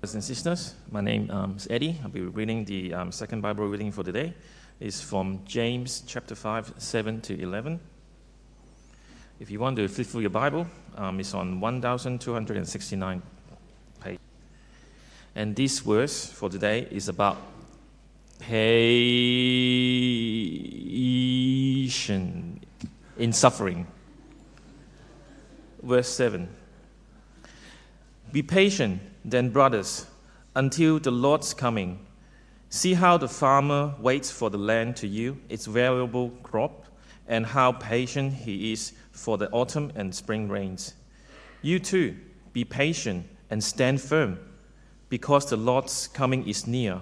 Brothers and sisters, my name um, is Eddie. I'll be reading the um, second Bible reading for today. It's from James chapter 5, 7 to 11. If you want to flip through your Bible, um, it's on 1269 page. And this verse for today is about patience in suffering. Verse 7. Be patient, then, brothers, until the Lord's coming. See how the farmer waits for the land to yield its valuable crop, and how patient he is for the autumn and spring rains. You too, be patient and stand firm, because the Lord's coming is near.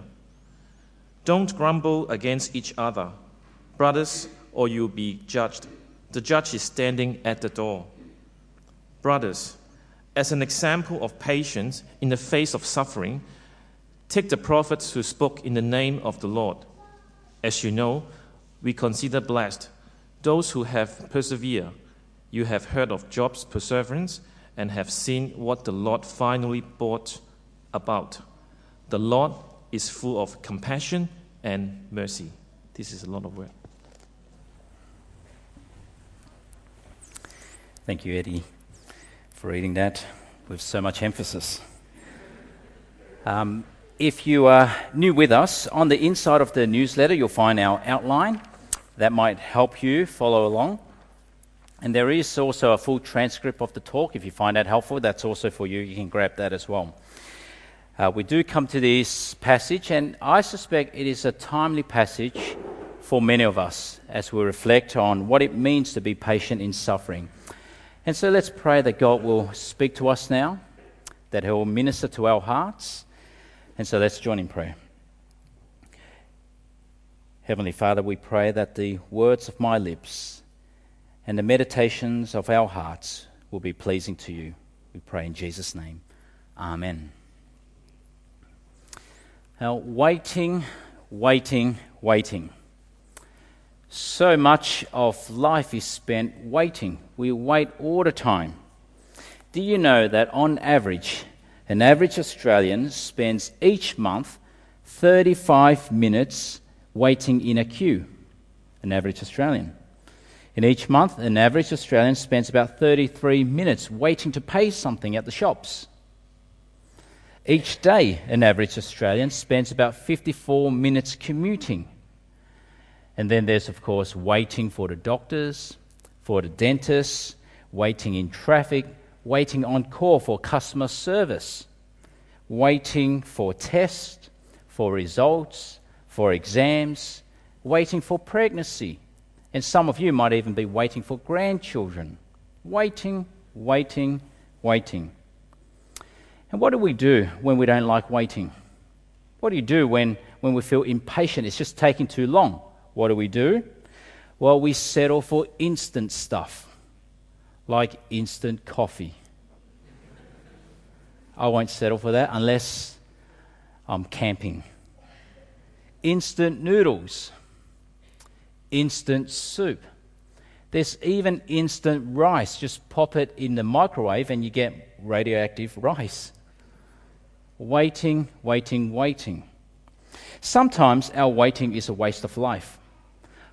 Don't grumble against each other, brothers, or you'll be judged. The judge is standing at the door. Brothers, as an example of patience in the face of suffering, take the prophets who spoke in the name of the Lord. As you know, we consider blessed those who have persevered. You have heard of Job's perseverance and have seen what the Lord finally brought about. The Lord is full of compassion and mercy. This is a lot of work. Thank you, Eddie for reading that with so much emphasis. Um, if you are new with us, on the inside of the newsletter, you'll find our outline. That might help you follow along. And there is also a full transcript of the talk. If you find that helpful, that's also for you. You can grab that as well. Uh, we do come to this passage, and I suspect it is a timely passage for many of us as we reflect on what it means to be patient in suffering. And so let's pray that God will speak to us now, that He will minister to our hearts. And so let's join in prayer. Heavenly Father, we pray that the words of my lips and the meditations of our hearts will be pleasing to you. We pray in Jesus' name. Amen. Now, waiting, waiting, waiting. So much of life is spent waiting. We wait all the time. Do you know that on average, an average Australian spends each month 35 minutes waiting in a queue? An average Australian. In each month, an average Australian spends about 33 minutes waiting to pay something at the shops. Each day, an average Australian spends about 54 minutes commuting. And then there's, of course, waiting for the doctors, for the dentists, waiting in traffic, waiting on call for customer service, waiting for tests, for results, for exams, waiting for pregnancy. And some of you might even be waiting for grandchildren. Waiting, waiting, waiting. And what do we do when we don't like waiting? What do you do when, when we feel impatient? It's just taking too long. What do we do? Well, we settle for instant stuff, like instant coffee. I won't settle for that unless I'm camping. Instant noodles, instant soup. There's even instant rice. Just pop it in the microwave and you get radioactive rice. Waiting, waiting, waiting. Sometimes our waiting is a waste of life.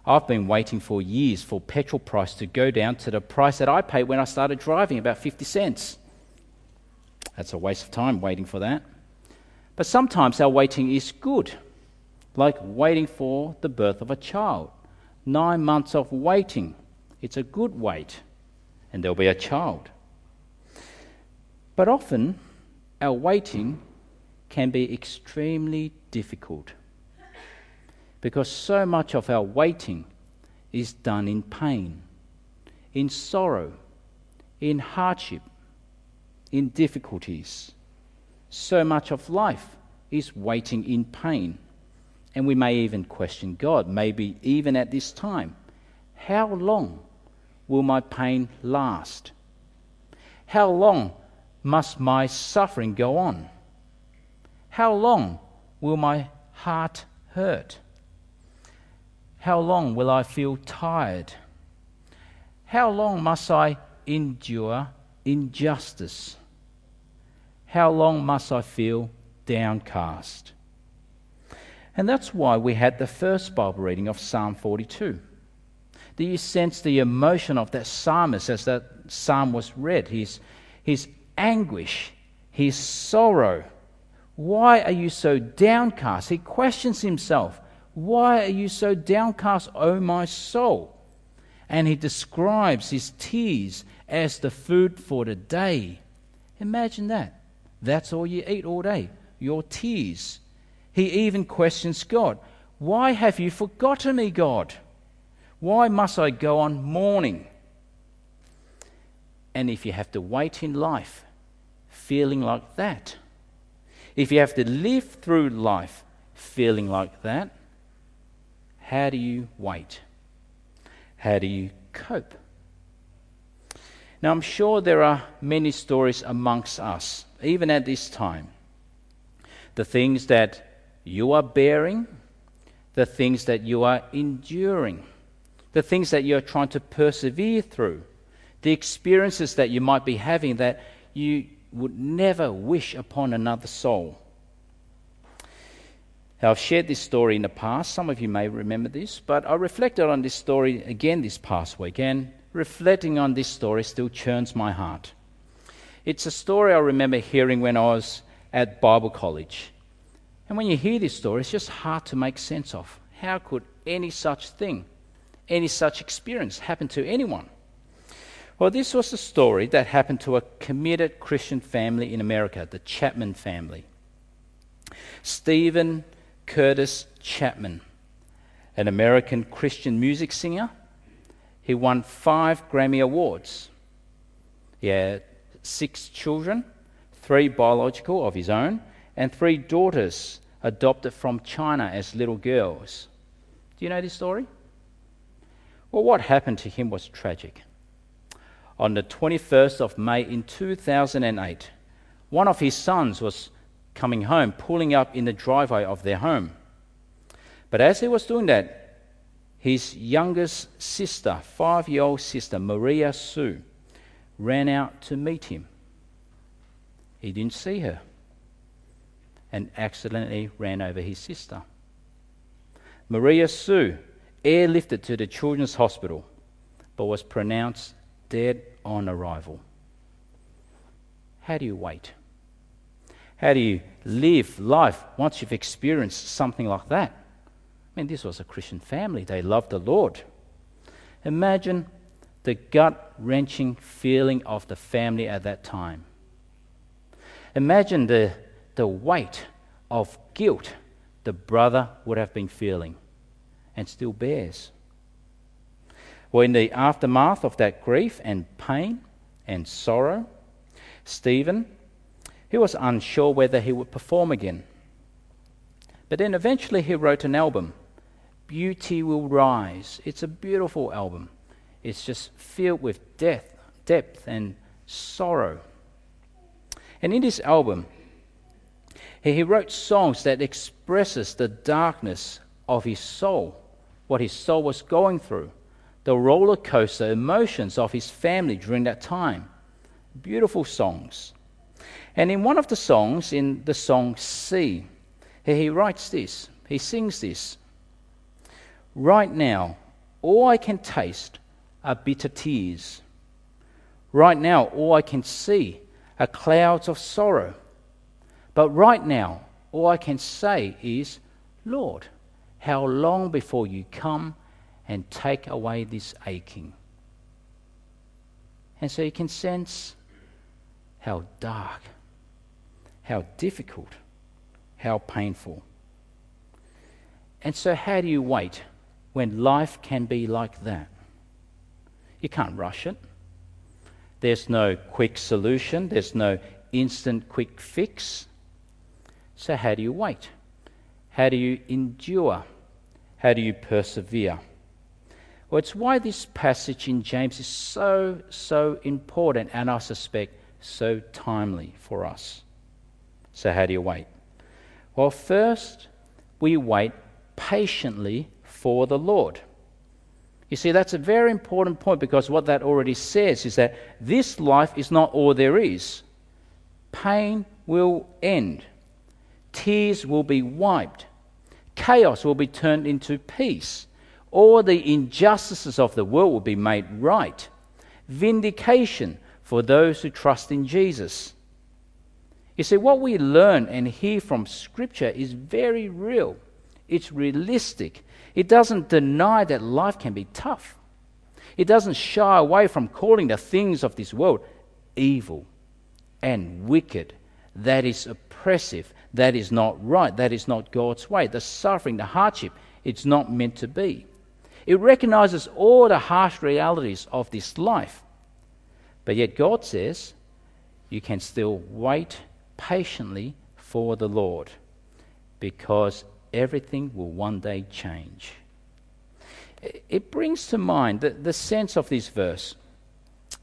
I've been waiting for years for petrol price to go down to the price that I paid when I started driving, about 50 cents. That's a waste of time waiting for that. But sometimes our waiting is good, like waiting for the birth of a child. Nine months of waiting. It's a good wait, and there'll be a child. But often, our waiting can be extremely difficult because so much of our waiting is done in pain, in sorrow, in hardship, in difficulties. So much of life is waiting in pain. And we may even question God, maybe even at this time. How long will my pain last? How long must my suffering go on? How long will my heart hurt? How long will I feel tired? How long must I endure injustice? How long must I feel downcast. And that's why we had the first Bible reading of Psalm 42. Do you sense the emotion of that psalmist as that psalm was read? His, his anguish, his sorrow. Why are you so downcast? He questions himself. Why are you so downcast, O my soul? And he describes his tears as the food for the day. Imagine that. That's all you eat all day your tears. He even questions God. Why have you forgotten me, God? Why must I go on mourning? And if you have to wait in life feeling like that, if you have to live through life feeling like that, how do you wait? How do you cope? Now, I'm sure there are many stories amongst us, even at this time. The things that you are bearing, the things that you are enduring, the things that you are trying to persevere through, the experiences that you might be having that you would never wish upon another soul. Now, I've shared this story in the past. Some of you may remember this, but I reflected on this story again this past week, and reflecting on this story still churns my heart. It's a story I remember hearing when I was at Bible college. And when you hear this story, it's just hard to make sense of. How could any such thing, any such experience happen to anyone? Well, this was a story that happened to a committed Christian family in America, the Chapman family. Steven Curtis Chapman, an American Christian music singer, he won five Grammy Awards. He had six children, three biological of his own, and three daughters adopted from China as little girls. Do you know this story? Well, what happened to him was tragic. On the 21st of May in 2008, one of his sons was coming home, pulling up in the driveway of their home. But as he was doing that, his youngest sister, five year old sister, Maria Sue, ran out to meet him. He didn't see her and accidentally ran over his sister. Maria Sue airlifted to the children's hospital but was pronounced dead on arrival. How do you wait? How do you live life once you've experienced something like that? I mean, this was a Christian family. They loved the Lord. Imagine the gut wrenching feeling of the family at that time. Imagine the, the weight of guilt the brother would have been feeling and still bears. Well, in the aftermath of that grief and pain and sorrow, Steven, he was unsure whether he would perform again. But then eventually he wrote an album Beauty Will Rise. It's a beautiful album. It's just filled with depth, depth and sorrow. And in this album, he wrote songs that expresses the darkness of his soul, what his soul was going through, the roller coaster emotions of his family during that time. Beautiful songs. And in one of the songs, in the song See, he writes this, he sings this. Right now, all I can taste are bitter tears. Right now, all I can see are clouds of sorrow. But right now, all I can say is, Lord, how long before you come and take away this aching? And so you can sense how dark, how difficult, how painful. And so, how do you wait? when life can be like that. You can't rush it. There's no quick solution, there's no instant quick fix. So, how do you wait? How do you endure? How do you persevere? Well, it's why this passage in James is so, so important and I suspect so timely for us. So, how do you wait? Well, first, we wait patiently for the Lord. You see, that's a very important point because what that already says is that this life is not all there is. Pain will end, Tears will be wiped. Chaos will be turned into peace. All the injustices of the world will be made right. Vindication for those who trust in Jesus. You see, what we learn and hear from Scripture is very real. It's realistic. It doesn't deny that life can be tough. It doesn't shy away from calling the things of this world evil and wicked. That is oppressive. That is not right. That is not God's way. The suffering, the hardship, it's not meant to be. It recognizes all the harsh realities of this life. But yet, God says you can still wait patiently for the Lord because everything will one day change. It brings to mind the, the sense of this verse.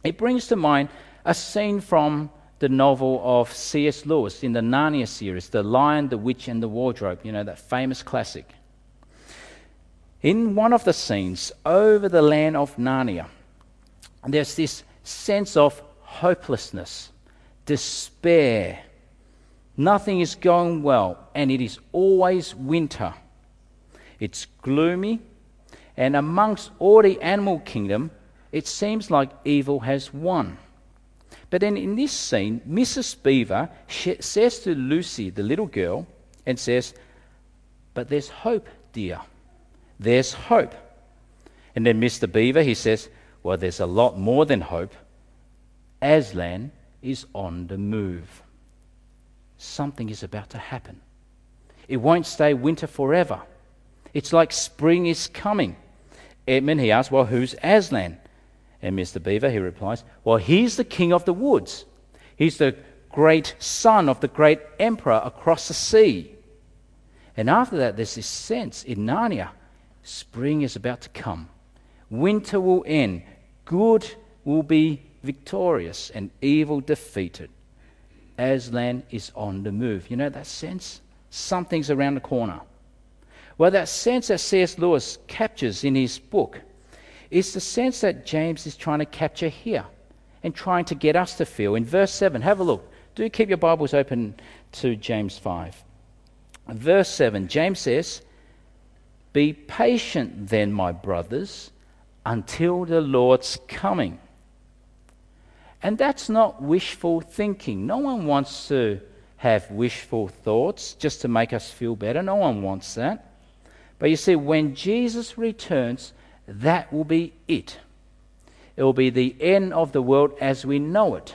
It brings to mind a scene from the novel of C.S. Lewis in the Narnia series, The Lion, the Witch, and the Wardrobe, you know, that famous classic. In one of the scenes over the land of Narnia, there's this sense of hopelessness, despair. Nothing is going well, and it is always winter. It's gloomy, and amongst all the animal kingdom, it seems like evil has won. But then in this scene, Mrs. Beaver says to Lucy, the little girl, and says, But there's hope, dear. There's hope. And then Mr. Beaver, he says, Well, there's a lot more than hope. Aslan is on the move. Something is about to happen. It won't stay winter forever. It's like spring is coming. Edmund, he asks, Well, who's Aslan? And Mr. Beaver, he replies, Well, he's the king of the woods. He's the great son of the great emperor across the sea. And after that, there's this sense in Narnia spring is about to come. Winter will end. Good will be victorious and evil defeated. Aslan is on the move. You know that sense? Something's around the corner. Well, that sense that C.S. Lewis captures in his book is the sense that James is trying to capture here and trying to get us to feel. In verse 7, have a look. Do keep your Bibles open to James 5. Verse 7, James says, Be patient then, my brothers, until the Lord's coming. And that's not wishful thinking. No one wants to have wishful thoughts just to make us feel better. No one wants that. But you see, when Jesus returns, that will be it. It will be the end of the world as we know it.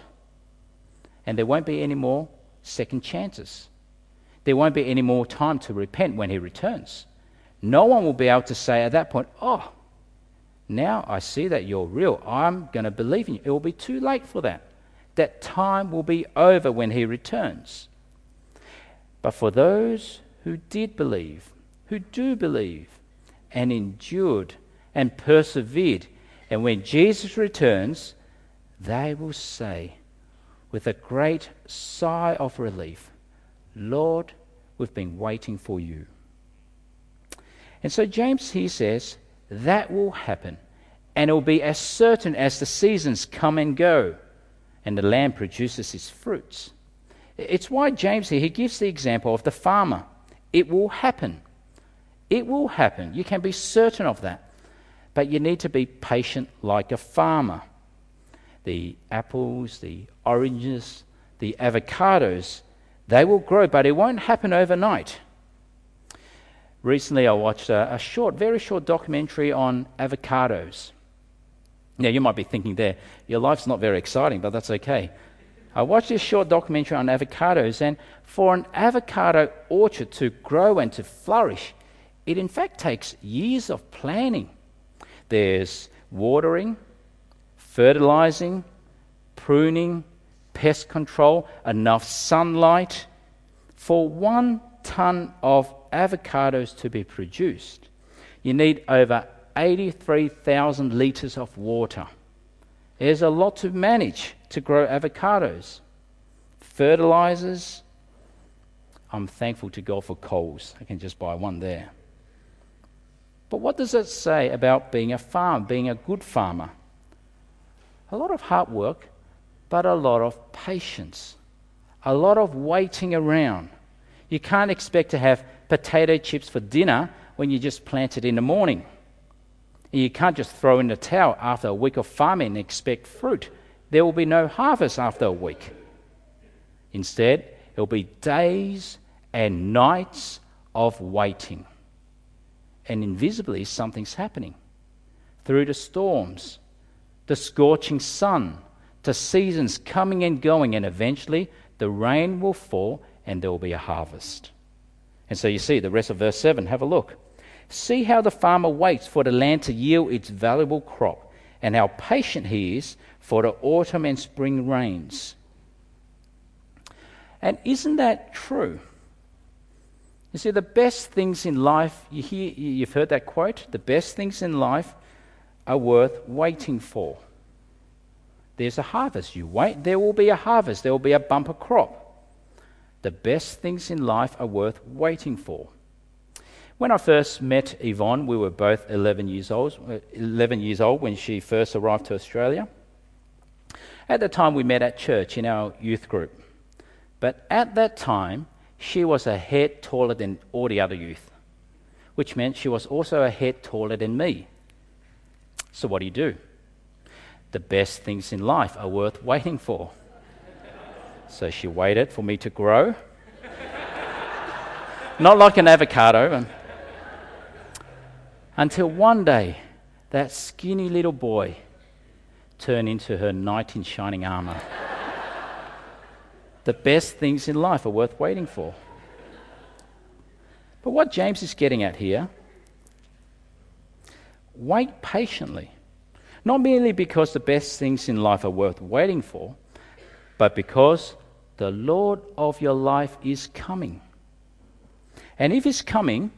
And there won't be any more second chances. There won't be any more time to repent when he returns. No one will be able to say at that point, Oh, now I see that you're real. I'm going to believe in you. It will be too late for that. That time will be over when he returns. But for those who did believe, who do believe, and endured and persevered. And when Jesus returns, they will say, with a great sigh of relief, Lord, we've been waiting for you. And so James here says, that will happen. And it will be as certain as the seasons come and go, and the land produces its fruits. It's why James here, he gives the example of the farmer. It will happen. It will happen. You can be certain of that but you need to be patient like a farmer. The apples, the oranges, the avocados, they will grow, but it won't happen overnight. Recently, I watched a, a short, very short documentary on avocados. Now, you might be thinking there, your life's not very exciting, but that's okay. I watched this short documentary on avocados, and for an avocado orchard to grow and to flourish, it in fact takes years of planning. There's watering, fertilizing, pruning, pest control, enough sunlight. For one ton of avocados to be produced, you need over 83,000 litres of water. There's a lot to manage to grow avocados. Fertilizers. I'm thankful to God for Coles. I can just buy one there. But what does it say about being a farmer, being a good farmer? A lot of hard work, but a lot of patience, a lot of waiting around. You can't expect to have potato chips for dinner when you just plant it in the morning. You can't just throw in the towel after a week of farming and expect fruit. There will be no harvest after a week. Instead, it will be days and nights of waiting. And invisibly, something's happening. Through the storms, the scorching sun, the seasons coming and going, and eventually the rain will fall and there will be a harvest. And so you see the rest of verse 7. Have a look. See how the farmer waits for the land to yield its valuable crop, and how patient he is for the autumn and spring rains. And isn't that true? You see, the best things in life, you hear, you've heard that quote, the best things in life are worth waiting for. There's a harvest. You wait, there will be a harvest, there will be a bumper crop. The best things in life are worth waiting for. When I first met Yvonne, we were both 11 years old, 11 years old when she first arrived to Australia. At the time, we met at church in our youth group. But at that time, she was a head taller than all the other youth, which meant she was also a head taller than me. So, what do you do? The best things in life are worth waiting for. So she waited for me to grow. Not like an avocado. Until one day, that skinny little boy turned into her knight in shining armor. the best things in life are worth waiting for. But what James is getting at here wait patiently. Not merely because the best things in life are worth waiting for, but because the Lord of your life is coming. And if He's coming,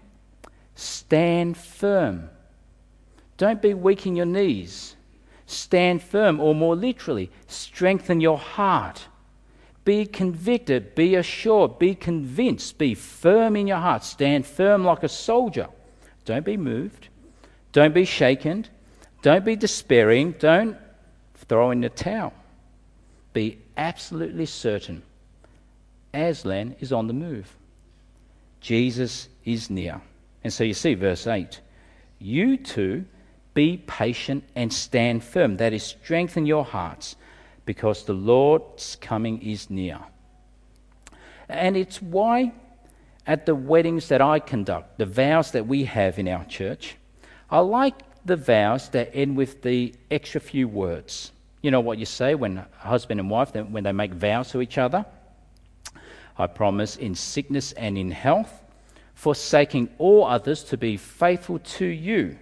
stand firm. Don't be weak in your knees. Stand firm, or more literally, strengthen your heart. Be convicted, be assured, be convinced, be firm in your heart. Stand firm like a soldier. Don't be moved. Don't be shaken. Don't be despairing. Don't throw in the towel. Be absolutely certain Aslan is on the move. Jesus is near. And so you see, verse 8 You too be patient and stand firm. That is, strengthen your hearts, because the Lord's coming is near. And it's why at the weddings that I conduct, the vows that we have in our church, I like the vows that end with the extra few words. You know what you say when a husband and wife, when they make vows to each other? I promise in sickness and in health, forsaking all others to be faithful to you,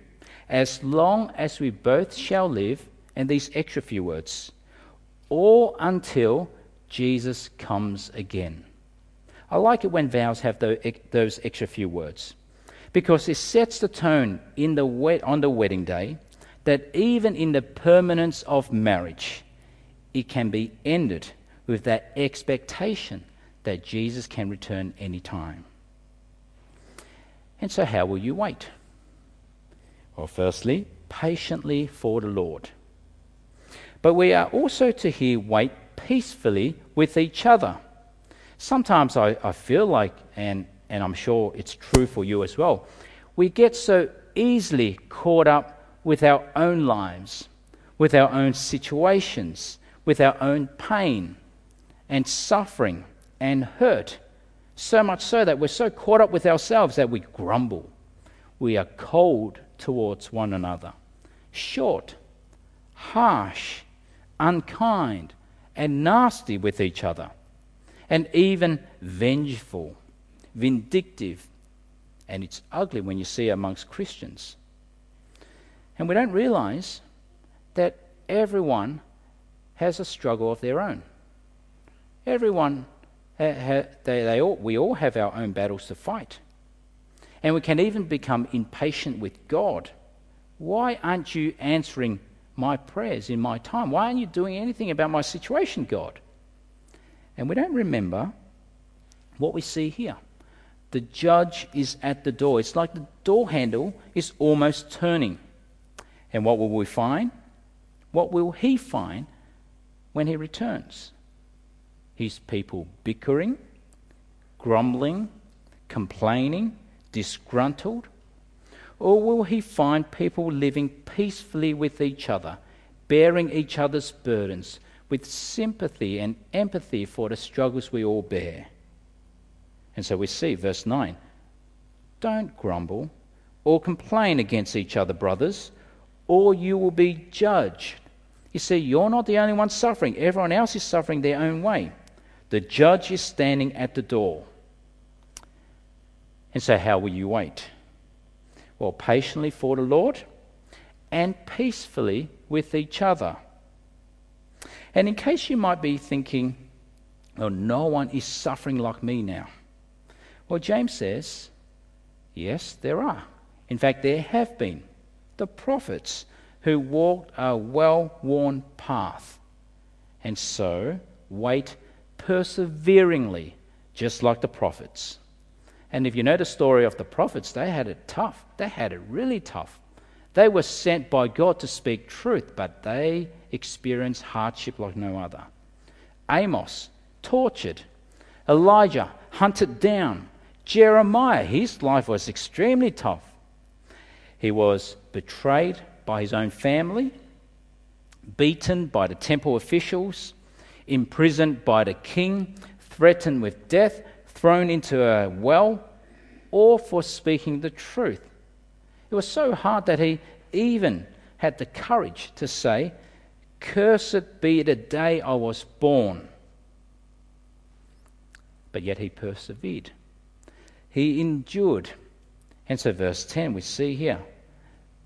as long as we both shall live, and these extra few words, or until Jesus comes again. I like it when vows have those extra few words because it sets the tone the on the wedding day that even in the permanence of marriage, it can be ended with that expectation that Jesus can return anytime. And so, how will you wait? Well, firstly, patiently for the Lord. But we are also to here wait peacefully with each other. Sometimes I, I feel like, and, and I'm sure it's true for you as well, we get so easily caught up with our own lives, with our own situations, with our own pain and suffering and hurt. So much so that we're so caught up with ourselves that we grumble. We are cold towards one another, short, harsh, unkind, and nasty with each other, and even vengeful, vindictive. And it's ugly when you see amongst Christians. And we don't realize that everyone has a struggle of their own. Everyone they, they all, we all have our own battles to fight. And we can even become impatient with God. Why aren't you answering my prayers in my time? Why aren't you doing anything about my situation, God? And we don't remember what we see here. The judge is at the door. It's like the door handle is almost turning. And what will we find? What will he find when he returns? His people bickering, grumbling, complaining, disgruntled? Or will he find people living peacefully with each other, bearing each other's burdens, with sympathy and empathy for the struggles we all bear? And so we see, verse 9 Don't grumble or complain against each other, brothers, or you will be judged. You see, you're not the only one suffering, everyone else is suffering their own way. The judge is standing at the door. And so, how will you wait? Well, patiently for the Lord and peacefully with each other. And in case you might be thinking, well, no one is suffering like me now. Well, James says, yes, there are. In fact, there have been the prophets who walked a well worn path. And so, wait perseveringly, just like the prophets. And if you know the story of the prophets, they had it tough. They had it really tough. They were sent by God to speak truth, but they experienced hardship like no other. Amos, tortured. Elijah, hunted down. Jeremiah, his life was extremely tough. He was betrayed by his own family, beaten by the temple officials, imprisoned by the king, threatened with death, thrown into a well, or for speaking the truth. It was so hard that he even had the courage to say, Cursed be the day I was born. But yet he persevered. He endured. And so, verse 10, we see here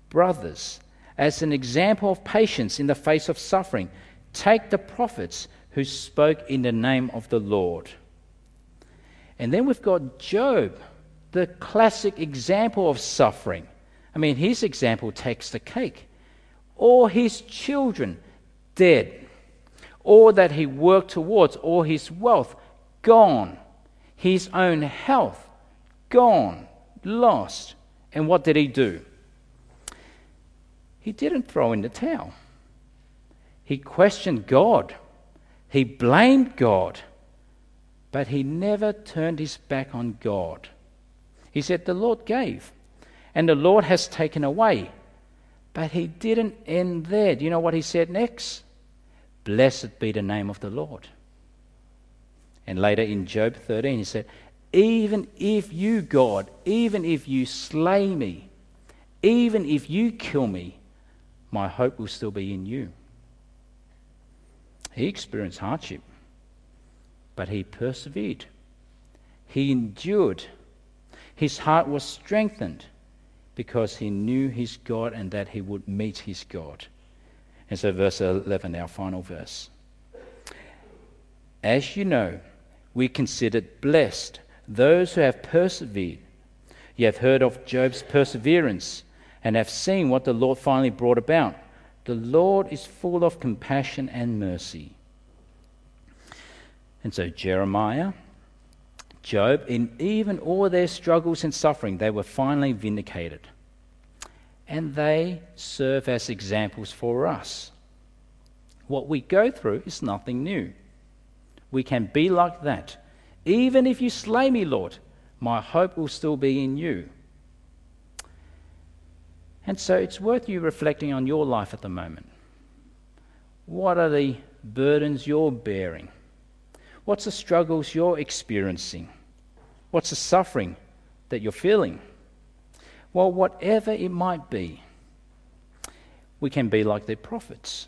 Brothers, as an example of patience in the face of suffering, take the prophets who spoke in the name of the Lord. And then we've got Job, the classic example of suffering. I mean, his example takes the cake. All his children dead, all that he worked towards, all his wealth gone, his own health gone, lost. And what did he do? He didn't throw in the towel. He questioned God. He blamed God. But he never turned his back on God. He said, The Lord gave, and the Lord has taken away. But he didn't end there. Do you know what he said next? Blessed be the name of the Lord. And later in Job 13, he said, Even if you, God, even if you slay me, even if you kill me, my hope will still be in you. He experienced hardship, but he persevered. He endured. His heart was strengthened because he knew his God and that he would meet his God. And so, verse 11, our final verse. As you know, we considered blessed those who have persevered. You have heard of Job's perseverance and have seen what the Lord finally brought about. The Lord is full of compassion and mercy. And so, Jeremiah, Job, in even all their struggles and suffering, they were finally vindicated. And they serve as examples for us. What we go through is nothing new. We can be like that. Even if you slay me, Lord, my hope will still be in you. And so it's worth you reflecting on your life at the moment. What are the burdens you're bearing? What's the struggles you're experiencing? What's the suffering that you're feeling? Well, whatever it might be, we can be like the prophets.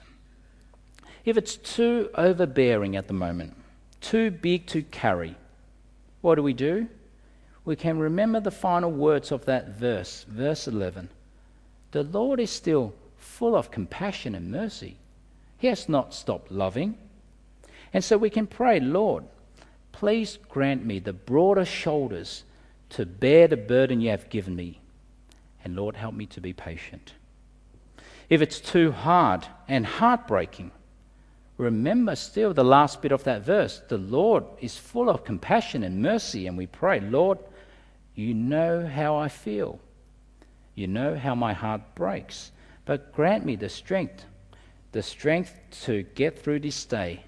If it's too overbearing at the moment, too big to carry, what do we do? We can remember the final words of that verse, verse 11 the Lord is still full of compassion and mercy. He has not stopped loving. And so we can pray, Lord, please grant me the broader shoulders to bear the burden you have given me. And Lord, help me to be patient. If it's too hard and heartbreaking, remember still the last bit of that verse. The Lord is full of compassion and mercy, and we pray, Lord, you know how I feel. You know how my heart breaks. But grant me the strength, the strength to get through this day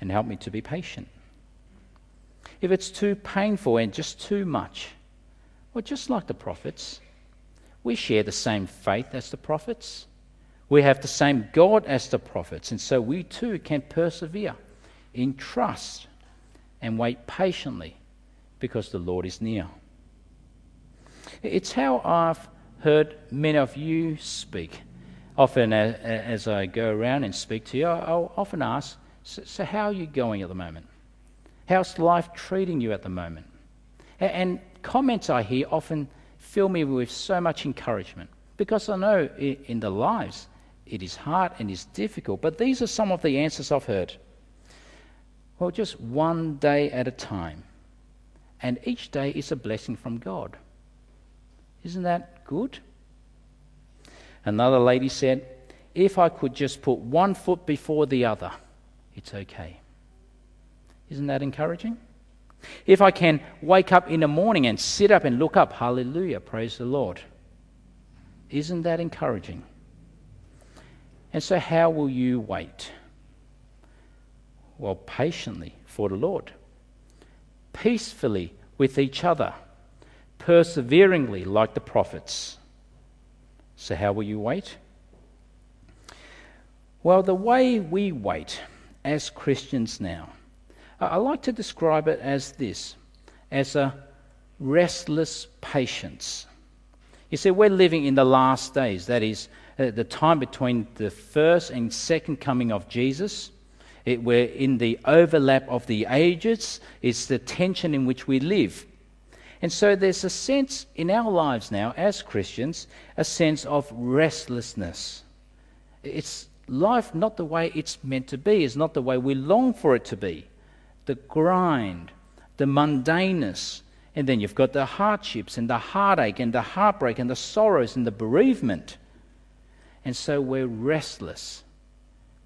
and help me to be patient. if it's too painful and just too much, well, just like the prophets, we share the same faith as the prophets. We have the same God as the prophets, and so we too can persevere in trust and wait patiently because the Lord is near. It's how I've heard many of you speak. Often, as I go around and speak to you, I'll often ask, So, how are you going at the moment? How's life treating you at the moment? And comments I hear often fill me with so much encouragement because I know in the lives it is hard and it's difficult. But these are some of the answers I've heard. Well, just one day at a time. And each day is a blessing from God. Isn't that good? Another lady said, If I could just put one foot before the other, it's okay. Isn't that encouraging? If I can wake up in the morning and sit up and look up, hallelujah, praise the Lord. Isn't that encouraging? And so, how will you wait? Well, patiently for the Lord, peacefully with each other, perseveringly like the prophets. So, how will you wait? Well, the way we wait as Christians now I like to describe it as this as a restless patience. You see, we're living in the last days, that is, uh, the time between the first and second coming of Jesus. It, we're in the overlap of the ages, it's the tension in which we live. And so there's a sense in our lives now, as Christians, a sense of restlessness. It's life not the way it's meant to be, it's not the way we long for it to be the grind, the mundaneness, and then you've got the hardships and the heartache and the heartbreak and the sorrows and the bereavement. And so we're restless.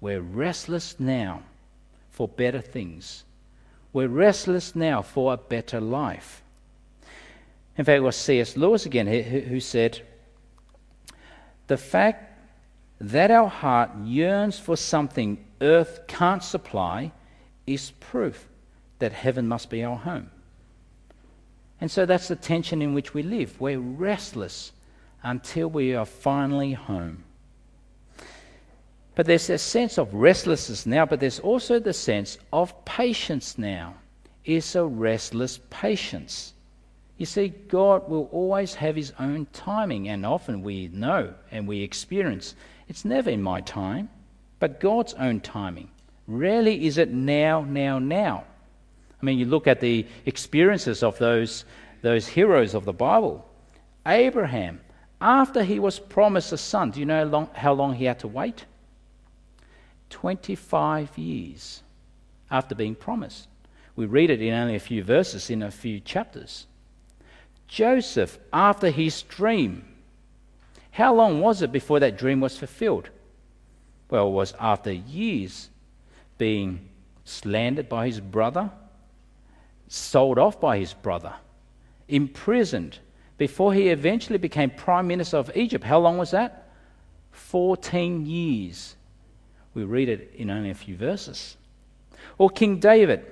We're restless now for better things. We're restless now for a better life. In fact, it was C.S. Lewis again who said, The fact that our heart yearns for something earth can't supply is proof that heaven must be our home. And so that's the tension in which we live. We're restless until we are finally home. But there's a sense of restlessness now, but there's also the sense of patience now. It's a restless patience. You see, God will always have His own timing, and often we know and we experience it's never in my time, but God's own timing. Rarely is it now, now, now. I mean, you look at the experiences of those, those heroes of the Bible. Abraham, after he was promised a son, do you know long, how long he had to wait? 25 years after being promised. We read it in only a few verses, in a few chapters. Joseph, after his dream, how long was it before that dream was fulfilled? Well, it was after years being slandered by his brother, sold off by his brother, imprisoned, before he eventually became prime minister of Egypt. How long was that? 14 years. We read it in only a few verses. Or King David.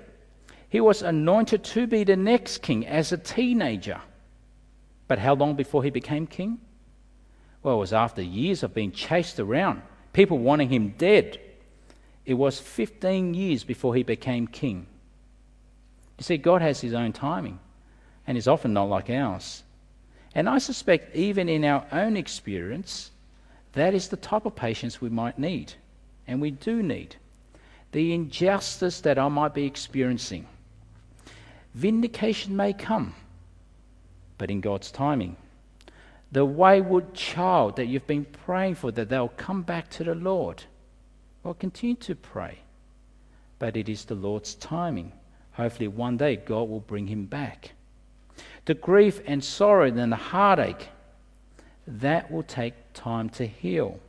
He was anointed to be the next king as a teenager. But how long before he became king? Well, it was after years of being chased around, people wanting him dead. It was 15 years before he became king. You see, God has his own timing, and is often not like ours. And I suspect, even in our own experience, that is the type of patience we might need, and we do need. The injustice that I might be experiencing. Vindication may come, but in God's timing. The wayward child that you've been praying for, that they'll come back to the Lord well, continue to pray. But it is the Lord's timing. Hopefully, one day God will bring him back. The grief and sorrow and the heartache, that will take time to heal.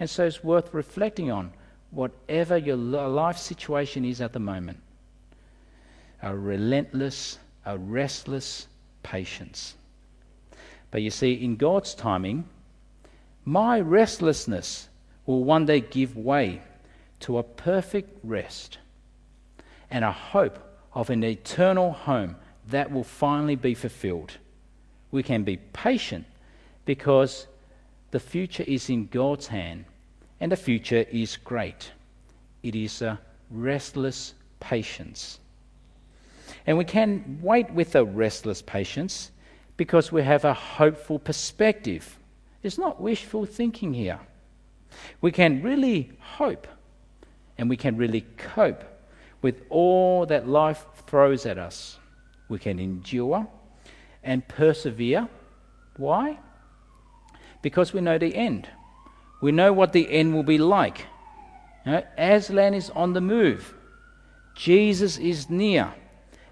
And so it's worth reflecting on whatever your life situation is at the moment. A relentless, a restless patience. But you see, in God's timing, my restlessness will one day give way to a perfect rest and a hope of an eternal home that will finally be fulfilled. We can be patient because the future is in God's hand and the future is great. It is a restless patience. And we can wait with a restless patience because we have a hopeful perspective. It's not wishful thinking here. We can really hope and we can really cope with all that life throws at us. We can endure and persevere. Why? Because we know the end. We know what the end will be like. You know, Aslan is on the move. Jesus is near.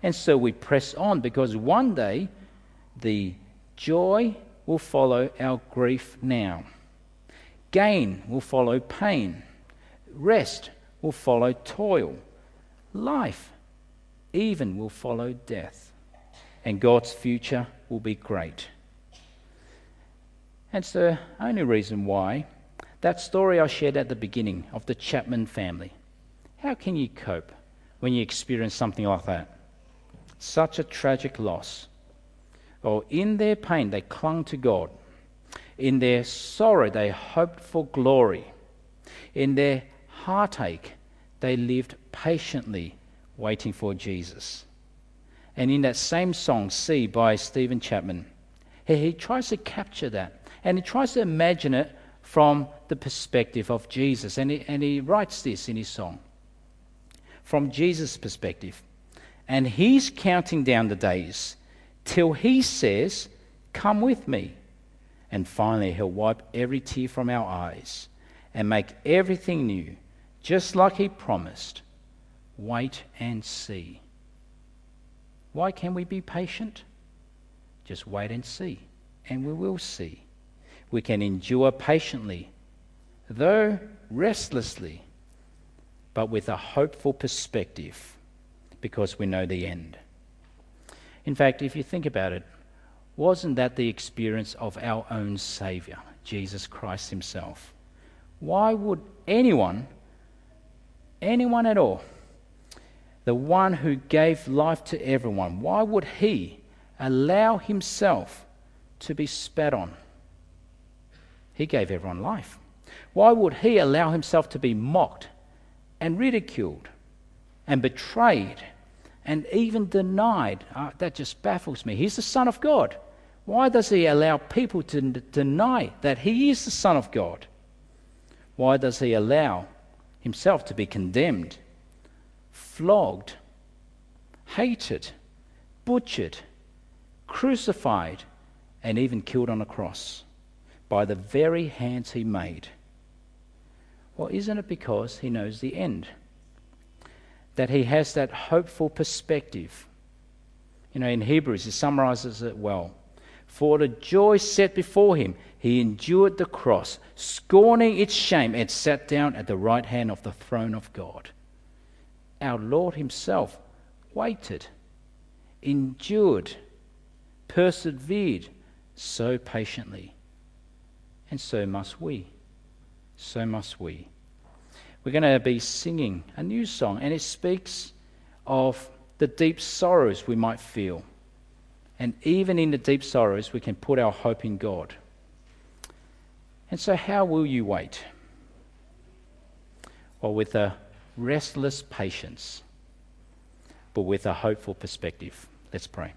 And so we press on because one day the joy will follow our grief now. Gain will follow pain. Rest will follow toil. Life even will follow death. And God's future will be great. That's the only reason why that story I shared at the beginning of the Chapman family. How can you cope when you experience something like that? Such a tragic loss. Or in their pain, they clung to God. In their sorrow, they hoped for glory. In their heartache, they lived patiently waiting for Jesus. And in that same song, See by Steven Chapman, he, he tries to capture that and he tries to imagine it from the perspective of Jesus. And he, and he writes this in his song from Jesus' perspective. And he's counting down the days till he says, Come with me. And finally, he'll wipe every tear from our eyes and make everything new, just like he promised. Wait and see. Why can we be patient? Just wait and see, and we will see. We can endure patiently, though restlessly, but with a hopeful perspective because we know the end. In fact, if you think about it, wasn't that the experience of our own Saviour, Jesus Christ Himself? Why would anyone, anyone at all, the one who gave life to everyone, why would He allow Himself to be spat on? He gave everyone life. Why would He allow Himself to be mocked and ridiculed and betrayed and even denied. Uh, that just baffles me. He's the Son of God. Why does he allow people to deny that he is the Son of God? Why does he allow himself to be condemned, flogged, hated, butchered, crucified, and even killed on a cross by the very hands he made? Well, isn't it because he knows the end? That he has that hopeful perspective. You know, in Hebrews, he summarizes it well. For the joy set before him, he endured the cross, scorning its shame, and sat down at the right hand of the throne of God. Our Lord himself waited, endured, persevered so patiently. And so must we. So must we we're going to be singing a new song, and it speaks of the deep sorrows we might feel. And even in the deep sorrows, we can put our hope in God. And so, how will you wait? Well, with a restless patience, but with a hopeful perspective. Let's pray.